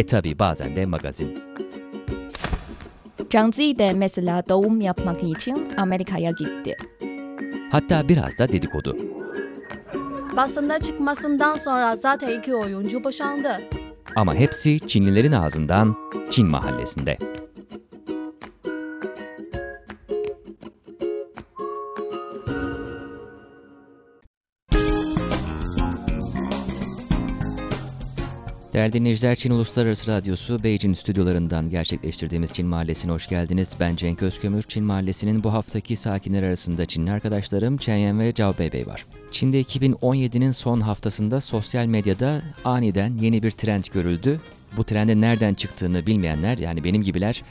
E tabi bazen de magazin. Zhang Zi de mesela doğum yapmak için Amerika'ya gitti. Hatta biraz da dedikodu. Basında çıkmasından sonra zaten iki oyuncu boşandı. Ama hepsi Çinlilerin ağzından Çin mahallesinde. Değerli dinleyiciler, Çin Uluslararası Radyosu Beijing stüdyolarından gerçekleştirdiğimiz Çin Mahallesi'ne hoş geldiniz. Ben Cenk Özkömür. Çin Mahallesi'nin bu haftaki sakinler arasında Çinli arkadaşlarım Chen Yan ve Zhao Beibei var. Çin'de 2017'nin son haftasında sosyal medyada aniden yeni bir trend görüldü. Bu trendin nereden çıktığını bilmeyenler yani benim gibiler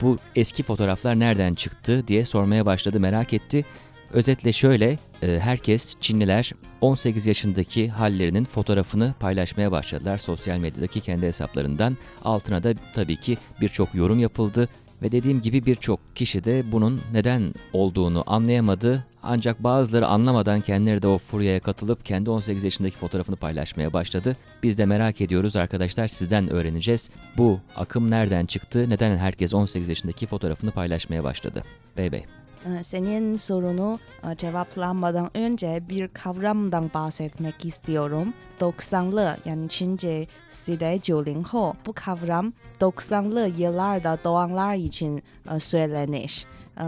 bu eski fotoğraflar nereden çıktı diye sormaya başladı, merak etti. Özetle şöyle, e, herkes Çinliler 18 yaşındaki hallerinin fotoğrafını paylaşmaya başladılar sosyal medyadaki kendi hesaplarından. Altına da tabii ki birçok yorum yapıldı ve dediğim gibi birçok kişi de bunun neden olduğunu anlayamadı. Ancak bazıları anlamadan kendileri de o furyaya katılıp kendi 18 yaşındaki fotoğrafını paylaşmaya başladı. Biz de merak ediyoruz arkadaşlar sizden öğreneceğiz. Bu akım nereden çıktı? Neden herkes 18 yaşındaki fotoğrafını paylaşmaya başladı? Bey bey. Ee, Senin sorunu e, cevaplanmadan önce bir kavramdan bahsetmek istiyorum. 90'lı yani Çincesi 90 bu kavram 90'lı yıllarda doğanlar için e, söylenir. E,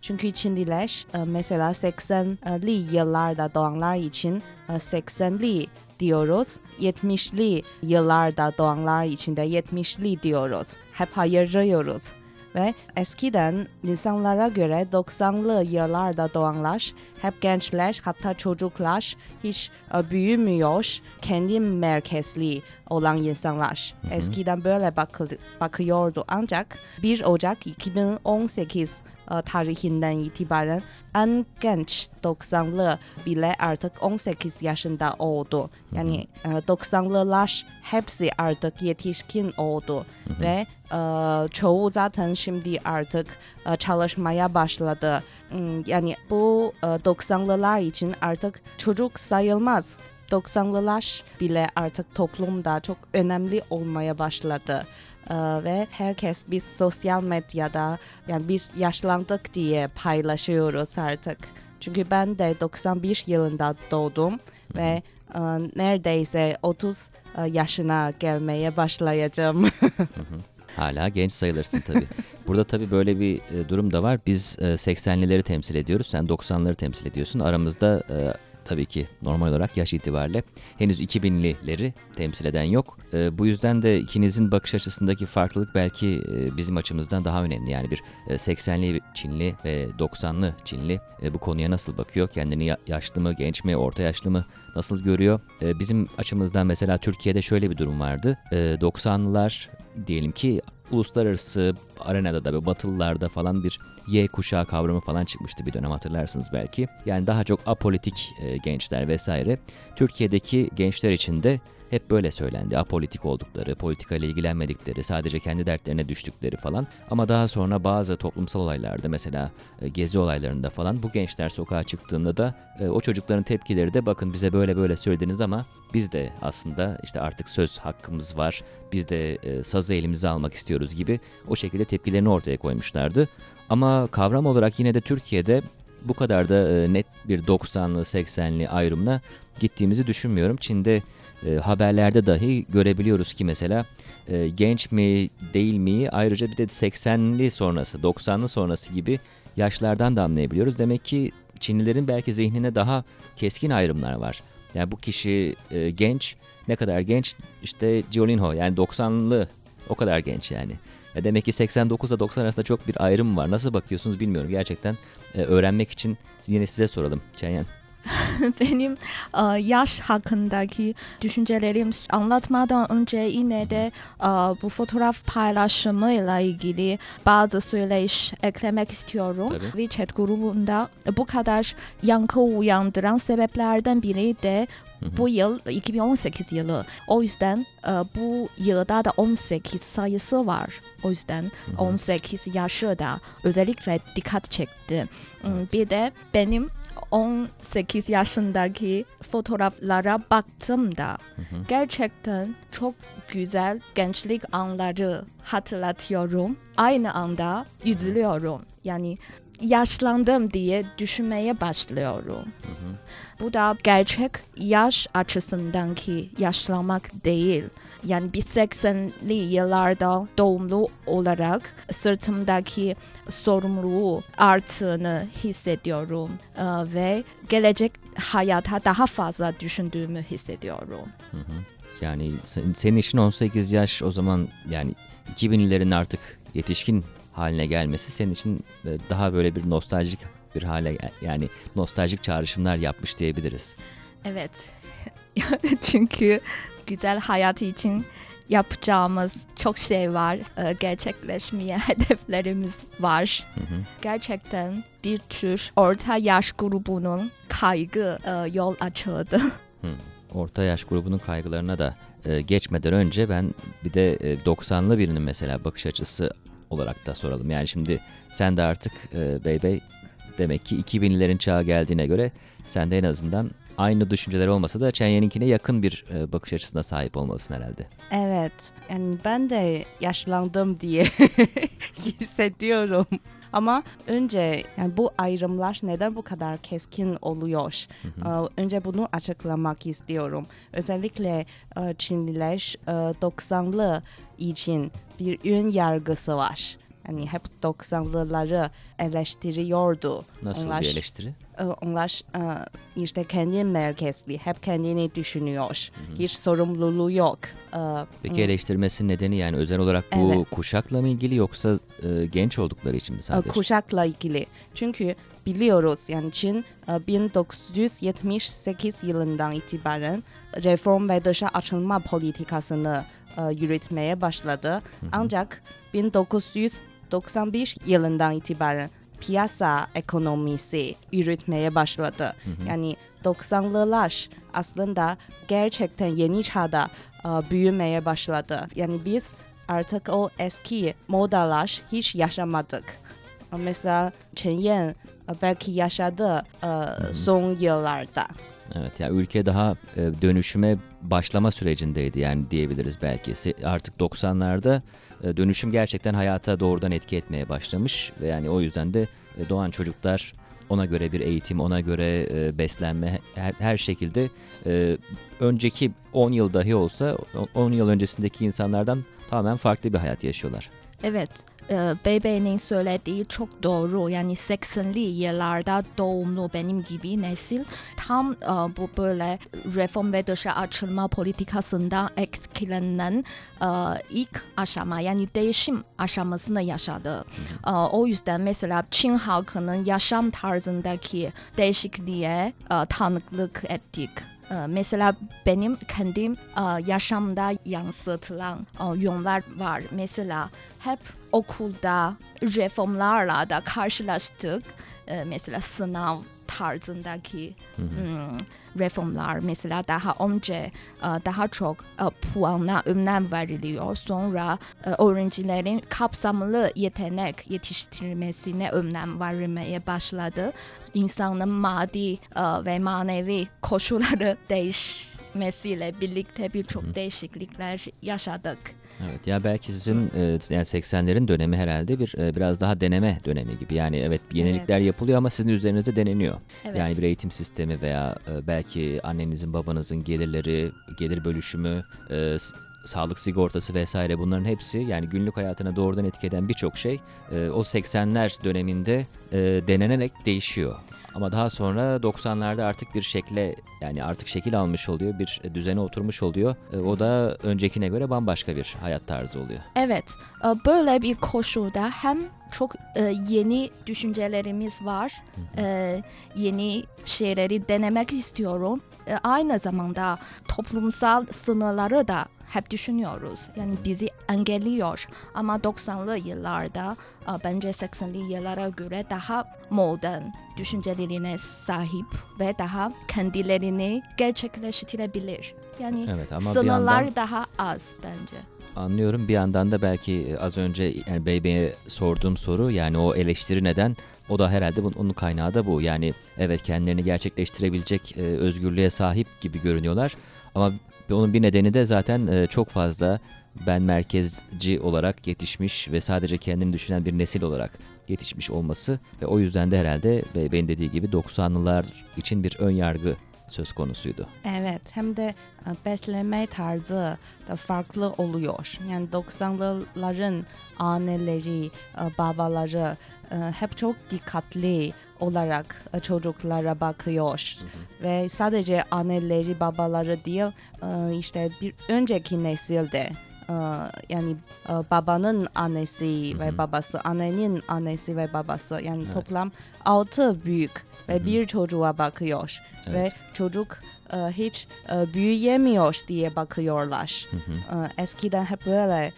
Çünkü Çinliler mesela 80'li yıllarda doğanlar için e, 80'li diyoruz. 70'li yıllarda doğanlar için de 70'li diyoruz. Hep ayırıyoruz. Ve eskiden insanlara göre 90'lı yıllarda doğanlar, hep gençler hatta çocuklar hiç e, büyümüyor, kendi merkezli olan insanlar. Eskiden böyle bakıl- bakıyordu ancak 1 Ocak 2018 e, tarihinden itibaren en genç 90'lı bile artık 18 yaşında oldu. Yani e, 90'lılar hepsi artık yetişkin oldu ve e, çoğu zaten şimdi artık e, çalışmaya başladı. Hmm, Yani bu e, 90'lılar için artık çocuk sayılmaz. 90'lılar bile artık toplumda çok önemli olmaya başladı. Ee, ve herkes biz sosyal medyada yani biz yaşlandık diye paylaşıyoruz artık. Çünkü ben de 91 yılında doğdum ve e, neredeyse 30 e, yaşına gelmeye başlayacağım. Hala genç sayılırsın tabii. Burada tabii böyle bir e, durum da var. Biz e, 80'lileri temsil ediyoruz. Sen 90'ları temsil ediyorsun. Aramızda tabii ki normal olarak yaş itibariyle henüz 2000'lileri temsil eden yok. E, bu yüzden de ikinizin bakış açısındaki farklılık belki e, bizim açımızdan daha önemli. Yani bir e, 80'li Çinli ve 90'lı Çinli e, bu konuya nasıl bakıyor? Kendini ya- yaşlı mı, genç mi, orta yaşlı mı nasıl görüyor? E, bizim açımızdan mesela Türkiye'de şöyle bir durum vardı. E, 90'lılar diyelim ki uluslararası arenada da batılılarda falan bir Y kuşağı kavramı falan çıkmıştı bir dönem hatırlarsınız belki. Yani daha çok apolitik e, gençler vesaire. Türkiye'deki gençler için de hep böyle söylendi. Apolitik oldukları, politikayla ilgilenmedikleri, sadece kendi dertlerine düştükleri falan. Ama daha sonra bazı toplumsal olaylarda mesela e, gezi olaylarında falan bu gençler sokağa çıktığında da e, o çocukların tepkileri de bakın bize böyle böyle söylediniz ama biz de aslında işte artık söz hakkımız var. Biz de e, sazı elimize almak istiyoruz gibi o şekilde tepkilerini ortaya koymuşlardı. Ama kavram olarak yine de Türkiye'de bu kadar da e, net bir 90'lı 80'li ayrımına gittiğimizi düşünmüyorum. Çin'de e, haberlerde dahi görebiliyoruz ki mesela e, genç mi değil mi ayrıca bir de 80'li sonrası 90'lı sonrası gibi yaşlardan da anlayabiliyoruz. Demek ki Çinlilerin belki zihnine daha keskin ayrımlar var. Yani bu kişi e, genç ne kadar genç işte Jiolinho yani 90'lı o kadar genç yani. E, demek ki 89 ile 90 arasında çok bir ayrım var. Nasıl bakıyorsunuz bilmiyorum. Gerçekten öğrenmek için yine size soralım Çenyen. benim e, yaş hakkındaki düşüncelerim anlatmadan önce yine de e, bu fotoğraf paylaşımıyla ilgili bazı söyleyiş eklemek istiyorum. Tabii. WeChat grubunda bu kadar yankı uyandıran sebeplerden biri de bu yıl 2018 yılı. O yüzden e, bu yılda da 18 sayısı var. O yüzden 18 yaşı da özellikle dikkat çekti. Hmm, Bir de benim 18 yaşındaki fotoğraflara baktığımda gerçekten çok güzel gençlik anları hatırlatıyorum. Aynı anda üzülüyorum. Yani yaşlandım diye düşünmeye başlıyorum. Bu da gerçek yaş açısından ki yaşlanmak değil. Yani bir 80'li yıllarda doğumlu olarak sırtımdaki sorumluluğu arttığını hissediyorum Ee, ve gelecek hayata daha fazla düşündüğümü hissediyorum. Yani sen- senin için 18 yaş o zaman yani 2000'lerin artık yetişkin haline gelmesi senin için e, daha böyle bir nostaljik bir hale yani nostaljik çağrışımlar yapmış diyebiliriz. Evet. Çünkü güzel hayat için yapacağımız çok şey var. Ee, Gerçekleşmeye hedeflerimiz var. Gerçekten bir tür orta yaş grubunun kaygı e, yol açıldı. Orta yaş grubunun kaygılarına da e, geçmeden önce ben bir de e, 90'lı birinin mesela bakış açısı olarak da soralım. Yani şimdi sen de artık e, bey bey demek ki 2000'lerin çağı geldiğine göre sen de en azından aynı düşünceler olmasa da Chenye'ninkine yakın bir e, bakış açısına sahip olmalısın herhalde. Evet. Yani ben de yaşlandım diye hissediyorum. Ama önce yani bu ayrımlar neden bu kadar keskin oluyor? Ee, Önce bunu açıklamak istiyorum. Özellikle e, Çinliler e, 90'lı için bir ön yargısı var. Yani hep 90'lıları eleştiriyordu. Nasıl Onlar- bir eleştiri? e, onlar e, işte kendi merkezli, hep kendini düşünüyor. Hiç sorumluluğu yok. E, Peki eleştirmesinin nedeni yani özel olarak bu Evet. kuşakla mı ilgili yoksa e, genç oldukları için mi e, sadece? kuşakla ilgili. Çünkü biliyoruz yani Çin e, 1978 yılından itibaren reform ve dışa açılma politikasını yürütmeye başladı. Ancak 1991 yılından itibaren piyasa ekonomisi yürütmeye başladı. Yani 90'lılar aslında gerçekten yeni çağda e, büyümeye başladı. Yani biz artık o eski modalar hiç yaşamadık. Mesela Chen Yan e, belki yaşadı e, son yıllarda. Evet ya ülke daha dönüşüme başlama sürecindeydi yani diyebiliriz belki. Artık 90'larda e, dönüşüm gerçekten hayata doğrudan etki etmeye başlamış ve yani o yüzden de e, doğan çocuklar ona göre bir eğitim, ona göre e, beslenme her, her şekilde e, önceki 10 yıl dahi olsa o- 10 yıl öncesindeki insanlardan tamamen farklı bir hayat yaşıyorlar. Evet, e, Beybe'nin söylediği çok doğru. Yani 80'li yıllarda doğumlu benim gibi nesil tam e, bu böyle reform ve dışa açılma politikasından etkilenen e, ilk aşama yani değişim aşamasını yaşadı. E, o yüzden mesela Çin halkının yaşam tarzındaki değişikliğe e, tanıklık ettik. Ee, Mesela benim kendim e, yaşamda yansıtılan e, yönler var. Mesela hep okulda reformlarla da karşılaştık. Ee, Mesela sınav tarzındaki hmm, reformlar mesela daha önce daha çok puana önem veriliyor. Sonra öğrencilerin kapsamlı yetenek yetiştirilmesine önem verilmeye başladı. İnsanın maddi ve manevi koşulları değişmesiyle birlikte birçok değişiklikler yaşadık. Evet ya belki sizin e, yani 80'lerin dönemi herhalde bir e, biraz daha deneme dönemi gibi. Yani evet yenilikler Evet. yapılıyor ama sizin üzerinizde deneniyor. Evet. Yani bir eğitim sistemi veya e, belki annenizin babanızın gelirleri, gelir bölüşümü, e, sağlık sigortası vesaire bunların hepsi yani günlük hayatına doğrudan etki eden birçok şey e, o 80'ler döneminde e, denenerek değişiyor. Ama daha sonra 90'larda artık bir şekle yani artık şekil almış oluyor, bir düzene oturmuş oluyor. E, o da öncekine göre bambaşka bir hayat tarzı oluyor. Evet, e, böyle bir koşulda hem çok e, yeni düşüncelerimiz var, e, yeni şeyleri denemek istiyorum. Aynı zamanda toplumsal sınırları da hep düşünüyoruz. Yani bizi engelliyor. Ama 90'lı yıllarda e, bence 80'li yıllara göre daha modern düşüncelerine sahip ve daha kendilerini gerçekleştirebilir. Yani Evet ama sınırlar yandan daha az bence. anlıyorum bir yandan da belki e, az önce yani Beybe'ye sorduğum soru yani o eleştiri neden o da herhalde bunun, onun kaynağı da bu. Yani evet kendilerini gerçekleştirebilecek e, özgürlüğe sahip gibi görünüyorlar ama onun bir nedeni de zaten e, çok fazla ben merkezci olarak yetişmiş ve sadece kendini düşünen bir nesil olarak yetişmiş olması ve o yüzden de herhalde ve benim dediği gibi 90'lılar için bir ön yargı söz konusuydu. Evet, hem de e, beslenme tarzı da farklı oluyor. Yani 90'lıların anneleri, e, babaları e, hep çok dikkatli olarak çocuklara bakıyor. Ve sadece anneleri, babaları değil, işte bir önceki nesilde yani e, babanın annesi Hı ve babası, annenin annesi ve babası yani Evet. toplam altı büyük ve Hı hı. bir çocuğa bakıyor Evet. ve çocuk e, hiç e, büyüyemiyor diye bakıyorlar. Hı hı. Eskiden hep böyle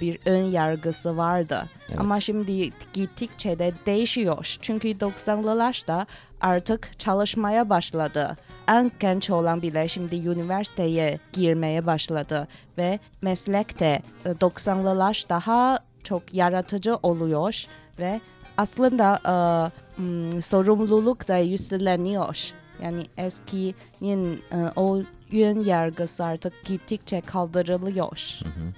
bir ön yargısı vardı. Evet. Ama şimdi gittikçe de değişiyor. Çünkü 90'lılarda artık çalışmaya başladı. En genç olan bile şimdi üniversiteye girmeye başladı ve meslekte e, 90'lılar daha çok yaratıcı oluyor ve aslında e, sorumluluk da üstleniyor. Yani eskinin e, o yön yargısı artık gittikçe kaldırılıyor. Hı hı.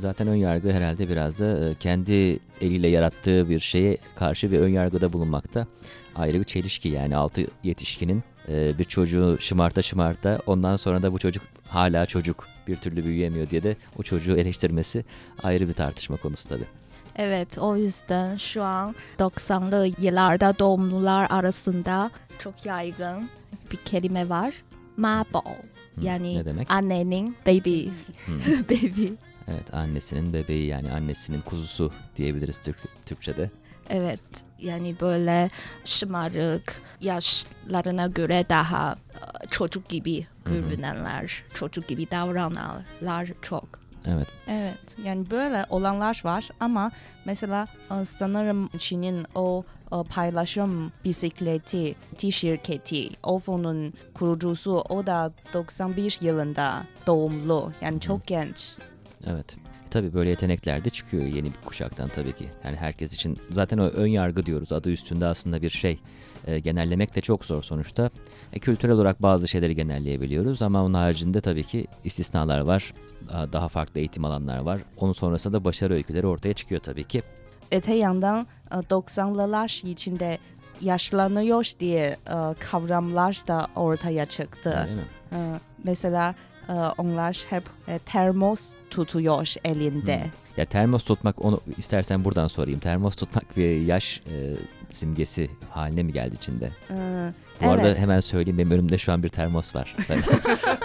Zaten ön yargı herhalde biraz da e, kendi eliyle yarattığı bir şeye karşı bir ön yargıda bulunmakta. Ayrı bir çelişki yani altı yetişkinin e, bir çocuğu şımarta şımarta ondan sonra da bu çocuk hala çocuk bir türlü büyüyemiyor diye de o çocuğu eleştirmesi ayrı bir tartışma konusu tabii. Evet o yüzden şu an 90'lı yıllarda doğumlular arasında çok yaygın bir kelime var. Mabo. Hı, Yani ne demek? annenin baby. Hı. baby. Evet annesinin bebeği yani annesinin kuzusu diyebiliriz Türk, Türkçe'de. Evet yani böyle şımarık yaşlarına göre daha çocuk gibi görünenler, çocuk gibi davrananlar çok. Evet Evet yani böyle olanlar var ama mesela sanırım Çin'in o paylaşım bisikleti T şirketi OFO'nun kurucusu o da 91 yılında doğumlu yani çok genç. Evet. Tabii böyle yetenekler de çıkıyor yeni bir kuşaktan tabii ki. Yani herkes için zaten o ön yargı diyoruz. Adı üstünde aslında bir şey. E, genellemek de çok zor sonuçta. E, kültürel olarak bazı şeyleri genelleyebiliyoruz ama onun haricinde tabii ki istisnalar var. Daha- farklı eğitim alanlar var. Onun sonrasında da başarı öyküleri ortaya çıkıyor tabii ki. Öte yandan e, 90'lılar içinde yaşlanıyor diye e, kavramlar da ortaya çıktı. Değil mi? E, mesela e, onlar hep e, termos tutuyor elinde. Ya termos tutmak onu istersen buradan sorayım. Termos tutmak bir yaş e, simgesi haline mi geldi içinde? E, Bu arada Evet. hemen söyleyeyim benim önümde şu an bir termos var.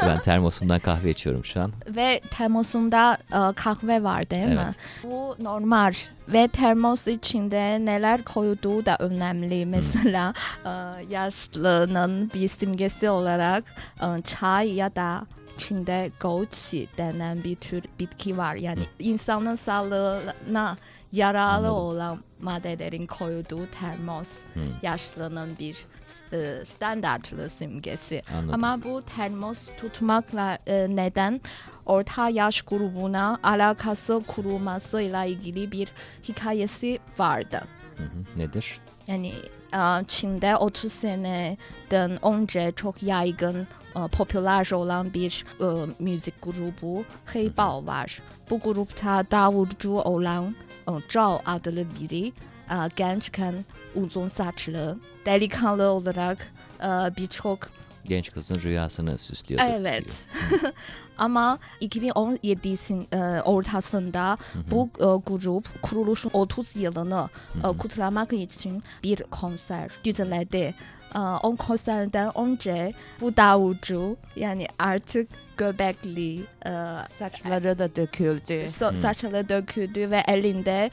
Ben, termosumdan kahve içiyorum şu an. Ve termosunda e, kahve var değil mi? Evet. Bu normal ve termos içinde neler koyduğu da önemli. Mesela e, yaşlının bir simgesi olarak e, çay ya da Çin'de goji denen bir tür bitki var. Yani insanın sağlığına yararlı Anladım. olan maddelerin koyduğu termos Hı, yaşlının bir e, standartlı simgesi. anladım. Ama bu termos tutmakla e, neden orta yaş grubuna alakası kurulmasıyla ilgili bir hikayesi vardı. Hı hı, Nedir? Yani e, Çin'de 30 seneden önce çok yaygın, e, popüler olan bir e, müzik grubu Heybao var. Bu grupta davulcu olan e, Zhao adlı biri e, gençken uzun saçlı, delikanlı olarak e, birçok genç kızın rüyasını süslüyordu. Evet. Ama 2017'sin e, ortasında bu e, grup kuruluşun 30 yılını e, kutlamak için bir konser düzenledi. E, o konserden önce bu davulcu yani artık göbekli e, Saçları da döküldü. so- saçları döküldü ve elinde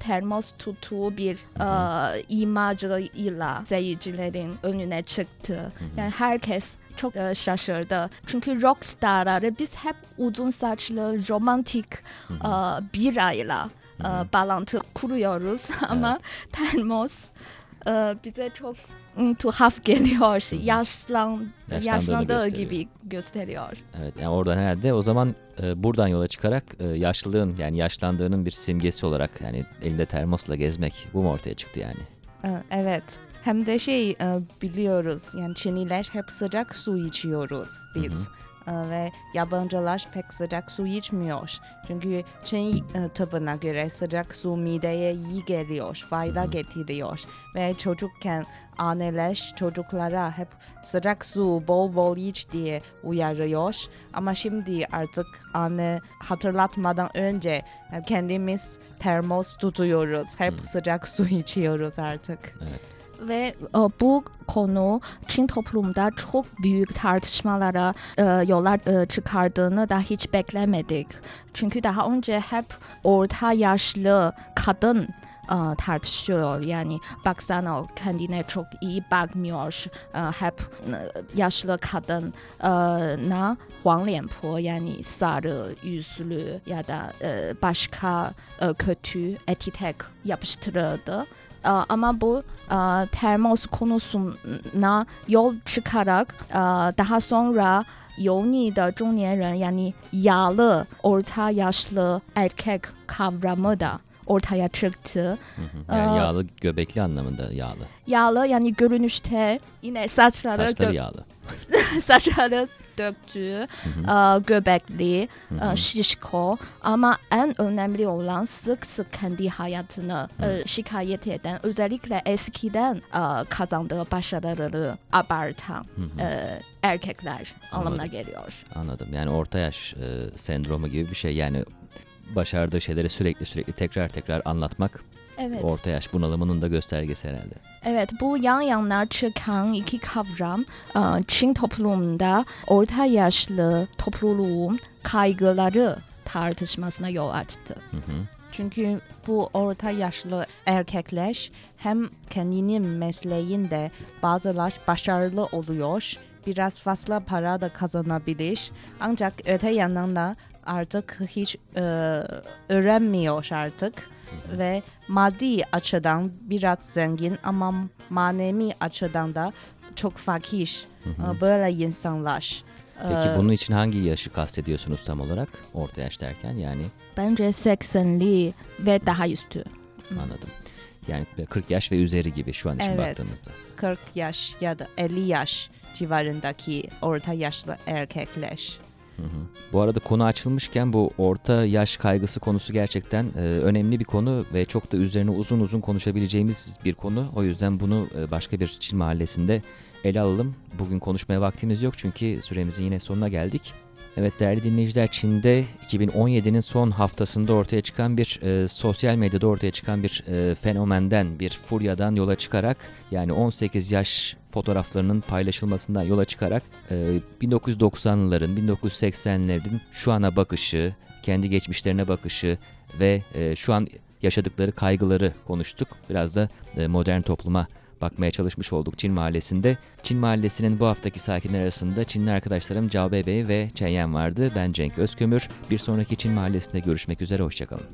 termos tuttuğu bir e, imajıyla seyircilerin önüne çıktı. Yani herkes çok e, şaşırdı. Çünkü rockstarları biz hep uzun saçlı, romantik e, birayla e, bağlantı kuruyoruz ama termos e, bize çok mm, tuhaf geliyor. Yaşlan, yaşlandığı gösteriyor. gibi gösteriyor. Evet yani oradan herhalde o zaman e, buradan yola çıkarak e, yaşlılığın yani yaşlandığının bir simgesi olarak yani elinde termosla gezmek bu mu ortaya çıktı yani? Ee, Evet. Hem de şey e, biliyoruz yani Çinliler hep sıcak su içiyoruz biz. Ee, Ve yabancılar pek sıcak su içmiyor. Çünkü Çin e, tıbbına göre sıcak su mideye iyi geliyor, fayda getiriyor. Ve çocukken anneler çocuklara hep sıcak su bol bol iç diye uyarıyor. Ama şimdi artık anne hatırlatmadan önce e, kendimiz termos tutuyoruz. Hep sıcak su içiyoruz artık. Ve e, bu konu Çin toplumda çok büyük tartışmalara e, yollar e, çıkardığını da hiç beklemedik. Çünkü daha önce hep orta yaşlı kadın e, tartışıyor. Yani baksana kendine çok iyi bakmıyor. E, hep e, yaşlı kadın e, Huang yani sarı yüzlü ya da e, başka e, kötü etiket yapıştırıldı ama bu termos konusuna yol çıkarak daha sonra Yoni de Zhongnianren yani yağlı orta yaşlı erkek kavramı da ortaya çıktı. Yani yağlı göbekli anlamında yağlı. Yağlı yani görünüşte yine saçları saçları yağlı. saçları döktüğü, e, göbekli, e, şişko ama en önemli olan sık sık kendi hayatını e, şikayet eden özellikle eskiden e, kazandığı başarıları abartan e, erkekler anlamına Anladım. geliyor. Anladım. Yani orta yaş e, sendromu gibi bir şey. Yani başardığı şeyleri sürekli sürekli tekrar tekrar anlatmak Evet. orta yaş bunalımının da göstergesi herhalde. Evet, bu yan yana çıkan iki kavram e, Çin toplumunda orta yaşlı topluluğun kaygıları tartışmasına yol açtı. Hı hı. Çünkü bu orta yaşlı erkekler hem kendinin mesleğinde bazılar başarılı oluyor, biraz fazla para da kazanabilir. Ancak öte yandan da artık hiç e, öğrenmiyor artık ve maddi açıdan biraz zengin ama manevi açıdan da çok fakir e, böyle insanlar. Peki Ee, bunun için hangi yaşı kastediyorsunuz tam olarak? Orta yaş derken yani Bence 80'li ve daha üstü. anladım. Yani 40 yaş ve üzeri gibi şu an için Evet. baktığımızda. 40 yaş ya da 50 yaş civarındaki orta yaşlı erkekler. Bu arada konu açılmışken bu orta yaş kaygısı konusu gerçekten e, önemli bir konu ve çok da üzerine uzun uzun konuşabileceğimiz bir konu. O yüzden bunu e, başka bir Çin mahallesinde ele alalım. Bugün konuşmaya vaktimiz yok çünkü süremizin yine sonuna geldik. Evet değerli dinleyiciler Çin'de 2017'nin son haftasında ortaya çıkan bir e, sosyal medyada ortaya çıkan bir e, fenomenden bir furyadan yola çıkarak yani 18 yaş fotoğraflarının paylaşılmasından yola çıkarak e, 1990'ların 1980'lerin şu ana bakışı, kendi geçmişlerine bakışı ve e, şu an yaşadıkları kaygıları konuştuk. Biraz da e, modern topluma bakmaya çalışmış olduk Çin Mahallesi'nde. Çin Mahallesi'nin bu haftaki sakinler arasında Çinli arkadaşlarım Cao Bey ve Chen Yan vardı. Ben Cenk Özkömür. Bir sonraki Çin Mahallesi'nde görüşmek üzere, hoşçakalın.